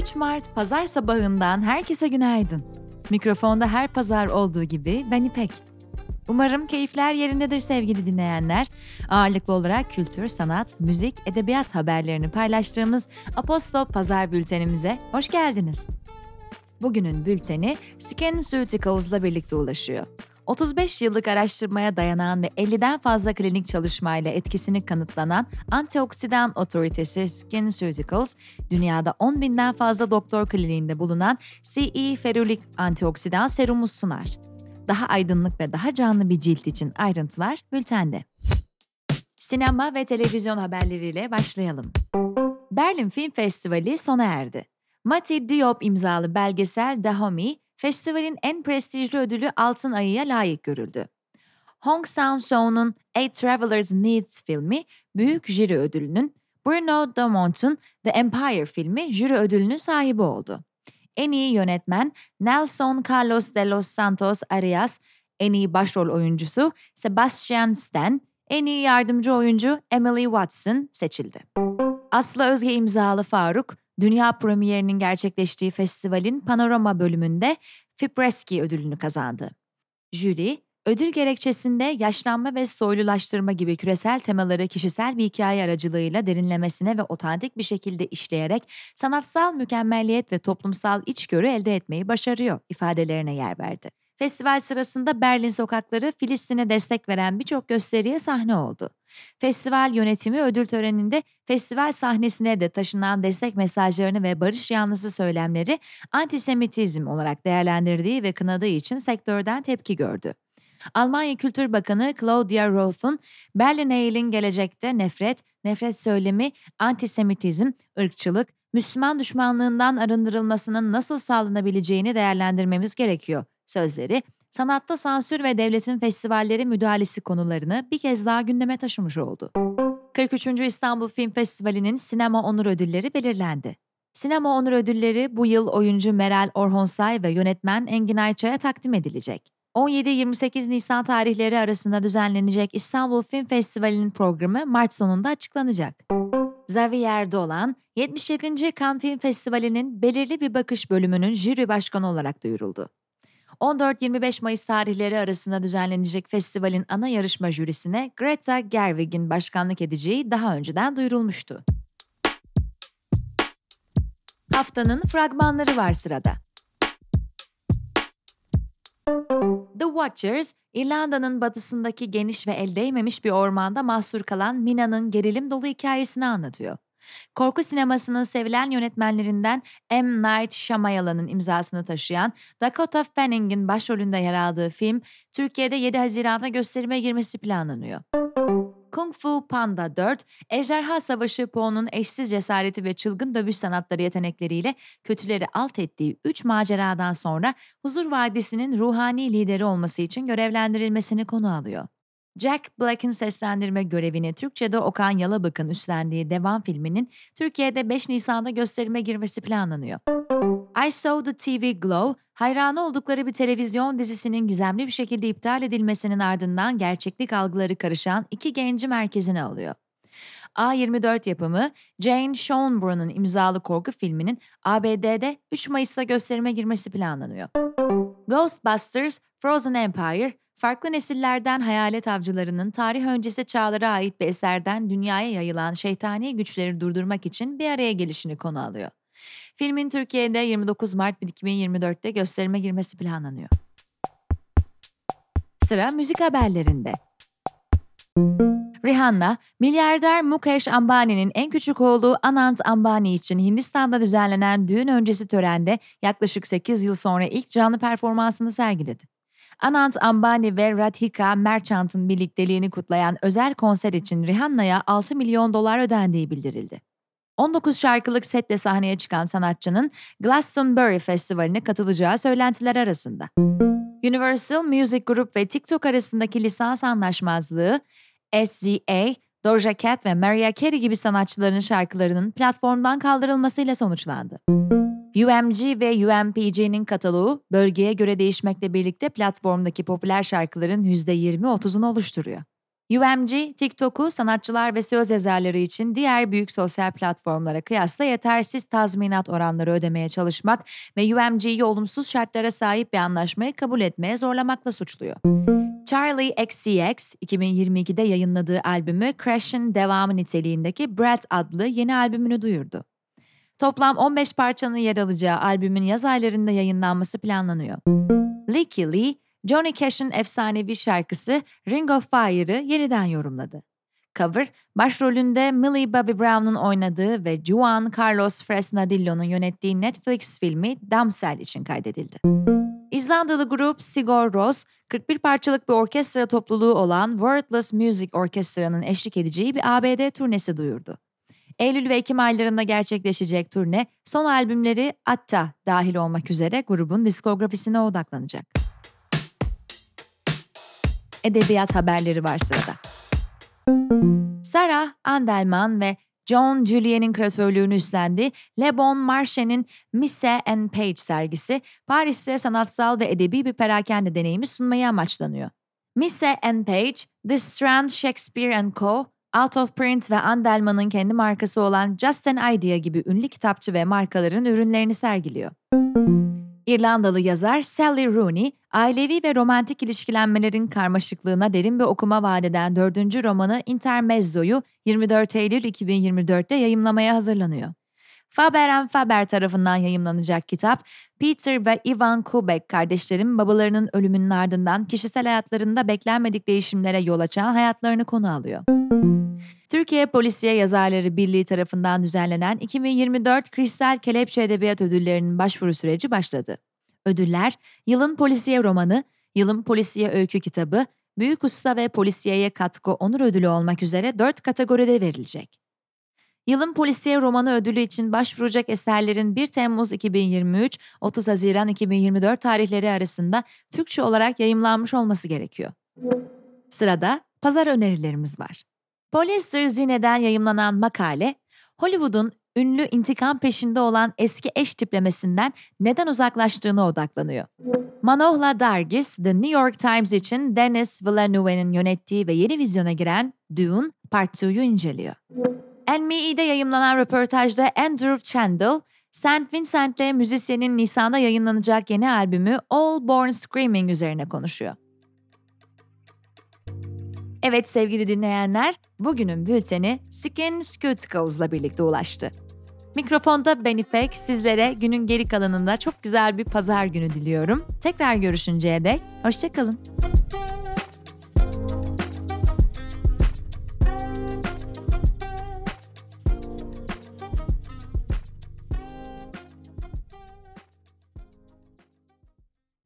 3 Mart pazar sabahından herkese günaydın. Mikrofonda her pazar olduğu gibi ben İpek. Umarım keyifler yerindedir sevgili dinleyenler. Ağırlıklı olarak kültür, sanat, müzik, edebiyat haberlerini paylaştığımız Apostol Pazar Bültenimize hoş geldiniz. Bugünün bülteni SkinCeuticals'la birlikte ulaşıyor. 35 yıllık araştırmaya dayanan ve 50'den fazla klinik çalışmayla etkisini kanıtlanan antioksidan otoritesi SkinCeuticals, dünyada 10 binden fazla doktor kliniğinde bulunan CE ferulik antioksidan serumu sunar. Daha aydınlık ve daha canlı bir cilt için ayrıntılar bültende. Sinema ve televizyon haberleriyle başlayalım. Berlin Film Festivali sona erdi. Mati Diop imzalı belgesel Dahomey, festivalin en prestijli ödülü Altın Ayı'ya layık görüldü. Hong Sang-soo'nun A Traveler's Needs filmi büyük jüri ödülünün, Bruno Dumont'un The Empire filmi jüri ödülünün sahibi oldu. En iyi yönetmen Nelson Carlos de los Santos Arias, en iyi başrol oyuncusu Sebastian Stan, en iyi yardımcı oyuncu Emily Watson seçildi. Aslı Özge imzalı Faruk, dünya premierinin gerçekleştiği festivalin panorama bölümünde Fipreski ödülünü kazandı. Jüri, ödül gerekçesinde yaşlanma ve soylulaştırma gibi küresel temaları kişisel bir hikaye aracılığıyla derinlemesine ve otantik bir şekilde işleyerek sanatsal mükemmelliyet ve toplumsal içgörü elde etmeyi başarıyor ifadelerine yer verdi. Festival sırasında Berlin sokakları Filistin'e destek veren birçok gösteriye sahne oldu. Festival yönetimi ödül töreninde festival sahnesine de taşınan destek mesajlarını ve barış yanlısı söylemleri antisemitizm olarak değerlendirdiği ve kınadığı için sektörden tepki gördü. Almanya Kültür Bakanı Claudia Roth'un Berlin Eyl'in gelecekte nefret, nefret söylemi, antisemitizm, ırkçılık, Müslüman düşmanlığından arındırılmasının nasıl sağlanabileceğini değerlendirmemiz gerekiyor sözleri, sanatta sansür ve devletin festivalleri müdahalesi konularını bir kez daha gündeme taşımış oldu. 43. İstanbul Film Festivali'nin sinema onur ödülleri belirlendi. Sinema onur ödülleri bu yıl oyuncu Meral Orhonsay ve yönetmen Engin Ayça'ya takdim edilecek. 17-28 Nisan tarihleri arasında düzenlenecek İstanbul Film Festivali'nin programı Mart sonunda açıklanacak. Xavier Dolan, 77. Cannes Film Festivali'nin belirli bir bakış bölümünün jüri başkanı olarak duyuruldu. 14-25 Mayıs tarihleri arasında düzenlenecek festivalin ana yarışma jürisine Greta Gerwig'in başkanlık edeceği daha önceden duyurulmuştu. Haftanın fragmanları var sırada. The Watchers, İrlanda'nın batısındaki geniş ve el değmemiş bir ormanda mahsur kalan Mina'nın gerilim dolu hikayesini anlatıyor. Korku sinemasının sevilen yönetmenlerinden M. Night Shyamalan'ın imzasını taşıyan Dakota Fanning'in başrolünde yer aldığı film, Türkiye'de 7 Haziran'da gösterime girmesi planlanıyor. Kung Fu Panda 4, Ejderha Savaşı Po'nun eşsiz cesareti ve çılgın dövüş sanatları yetenekleriyle kötüleri alt ettiği 3 maceradan sonra Huzur Vadisi'nin ruhani lideri olması için görevlendirilmesini konu alıyor. Jack Black'in seslendirme görevini Türkçe'de Okan Yalabık'ın üstlendiği devam filminin Türkiye'de 5 Nisan'da gösterime girmesi planlanıyor. I Saw the TV Glow, hayranı oldukları bir televizyon dizisinin gizemli bir şekilde iptal edilmesinin ardından gerçeklik algıları karışan iki genci merkezine alıyor. A24 yapımı Jane Schonbrun'un imzalı korku filminin ABD'de 3 Mayıs'ta gösterime girmesi planlanıyor. Ghostbusters Frozen Empire, farklı nesillerden hayalet avcılarının tarih öncesi çağlara ait bir eserden dünyaya yayılan şeytani güçleri durdurmak için bir araya gelişini konu alıyor. Filmin Türkiye'de 29 Mart 2024'te gösterime girmesi planlanıyor. Sıra müzik haberlerinde. Rihanna, milyarder Mukesh Ambani'nin en küçük oğlu Anant Ambani için Hindistan'da düzenlenen düğün öncesi törende yaklaşık 8 yıl sonra ilk canlı performansını sergiledi. Anant Ambani ve Radhika Merchant'ın birlikteliğini kutlayan özel konser için Rihanna'ya 6 milyon dolar ödendiği bildirildi. 19 şarkılık setle sahneye çıkan sanatçının Glastonbury Festivali'ne katılacağı söylentiler arasında. Universal Music Group ve TikTok arasındaki lisans anlaşmazlığı, SZA, Doja Cat ve Mariah Carey gibi sanatçıların şarkılarının platformdan kaldırılmasıyla sonuçlandı. UMG ve UMPG'nin kataloğu bölgeye göre değişmekle birlikte platformdaki popüler şarkıların %20-30'unu oluşturuyor. UMG, TikTok'u sanatçılar ve söz yazarları için diğer büyük sosyal platformlara kıyasla yetersiz tazminat oranları ödemeye çalışmak ve UMG'yi olumsuz şartlara sahip bir anlaşmayı kabul etmeye zorlamakla suçluyor. Charlie XCX 2022'de yayınladığı albümü Crash'ın devamı niteliğindeki Brad adlı yeni albümünü duyurdu. Toplam 15 parçanın yer alacağı albümün yaz aylarında yayınlanması planlanıyor. Licky Lee, Johnny Cash'in efsanevi şarkısı Ring of Fire'ı yeniden yorumladı. Cover, başrolünde Millie Bobby Brown'un oynadığı ve Juan Carlos Fresnadillo'nun yönettiği Netflix filmi Damsel için kaydedildi. İzlandalı grup Sigur Rós, 41 parçalık bir orkestra topluluğu olan Wordless Music Orkestra'nın eşlik edeceği bir ABD turnesi duyurdu. Eylül ve Ekim aylarında gerçekleşecek turne, son albümleri Atta dahil olmak üzere grubun diskografisine odaklanacak. Edebiyat haberleri var sırada. Sarah Andelman ve John Julien'in küratörlüğünü üstlendiği Le Bon Marche'nin Misse and Page sergisi, Paris'te sanatsal ve edebi bir perakende deneyimi sunmayı amaçlanıyor. Misse and Page, The Strand Shakespeare and Co., Out of Print ve Andelman'ın kendi markası olan Just an Idea gibi ünlü kitapçı ve markaların ürünlerini sergiliyor. İrlandalı yazar Sally Rooney, ailevi ve romantik ilişkilenmelerin karmaşıklığına derin bir okuma vadeden dördüncü romanı Intermezzo'yu 24 Eylül 2024'te yayımlamaya hazırlanıyor. Faber Faber tarafından yayımlanacak kitap, Peter ve Ivan Kubek kardeşlerin babalarının ölümünün ardından kişisel hayatlarında beklenmedik değişimlere yol açan hayatlarını konu alıyor. Türkiye Polisiye Yazarları Birliği tarafından düzenlenen 2024 Kristal Kelepçe Edebiyat Ödülleri'nin başvuru süreci başladı. Ödüller, yılın polisiye romanı, yılın polisiye öykü kitabı, büyük usta ve polisiyeye katkı onur ödülü olmak üzere dört kategoride verilecek. Yılın polisiye romanı ödülü için başvuracak eserlerin 1 Temmuz 2023, 30 Haziran 2024 tarihleri arasında Türkçe olarak yayımlanmış olması gerekiyor. Sırada pazar önerilerimiz var. Polyester Zine'den yayımlanan makale, Hollywood'un ünlü intikam peşinde olan eski eş tiplemesinden neden uzaklaştığına odaklanıyor. Manohla Dargis, The New York Times için Denis Villeneuve'nin yönettiği ve yeni vizyona giren Dune Part 2'yu inceliyor. NME'de yayımlanan röportajda Andrew Chandler, St. Vincent'le müzisyenin Nisan'da yayınlanacak yeni albümü All Born Screaming üzerine konuşuyor. Evet sevgili dinleyenler, bugünün bülteni Skin Scuticles'la birlikte ulaştı. Mikrofonda ben İpek, sizlere günün geri kalanında çok güzel bir pazar günü diliyorum. Tekrar görüşünceye dek, hoşçakalın.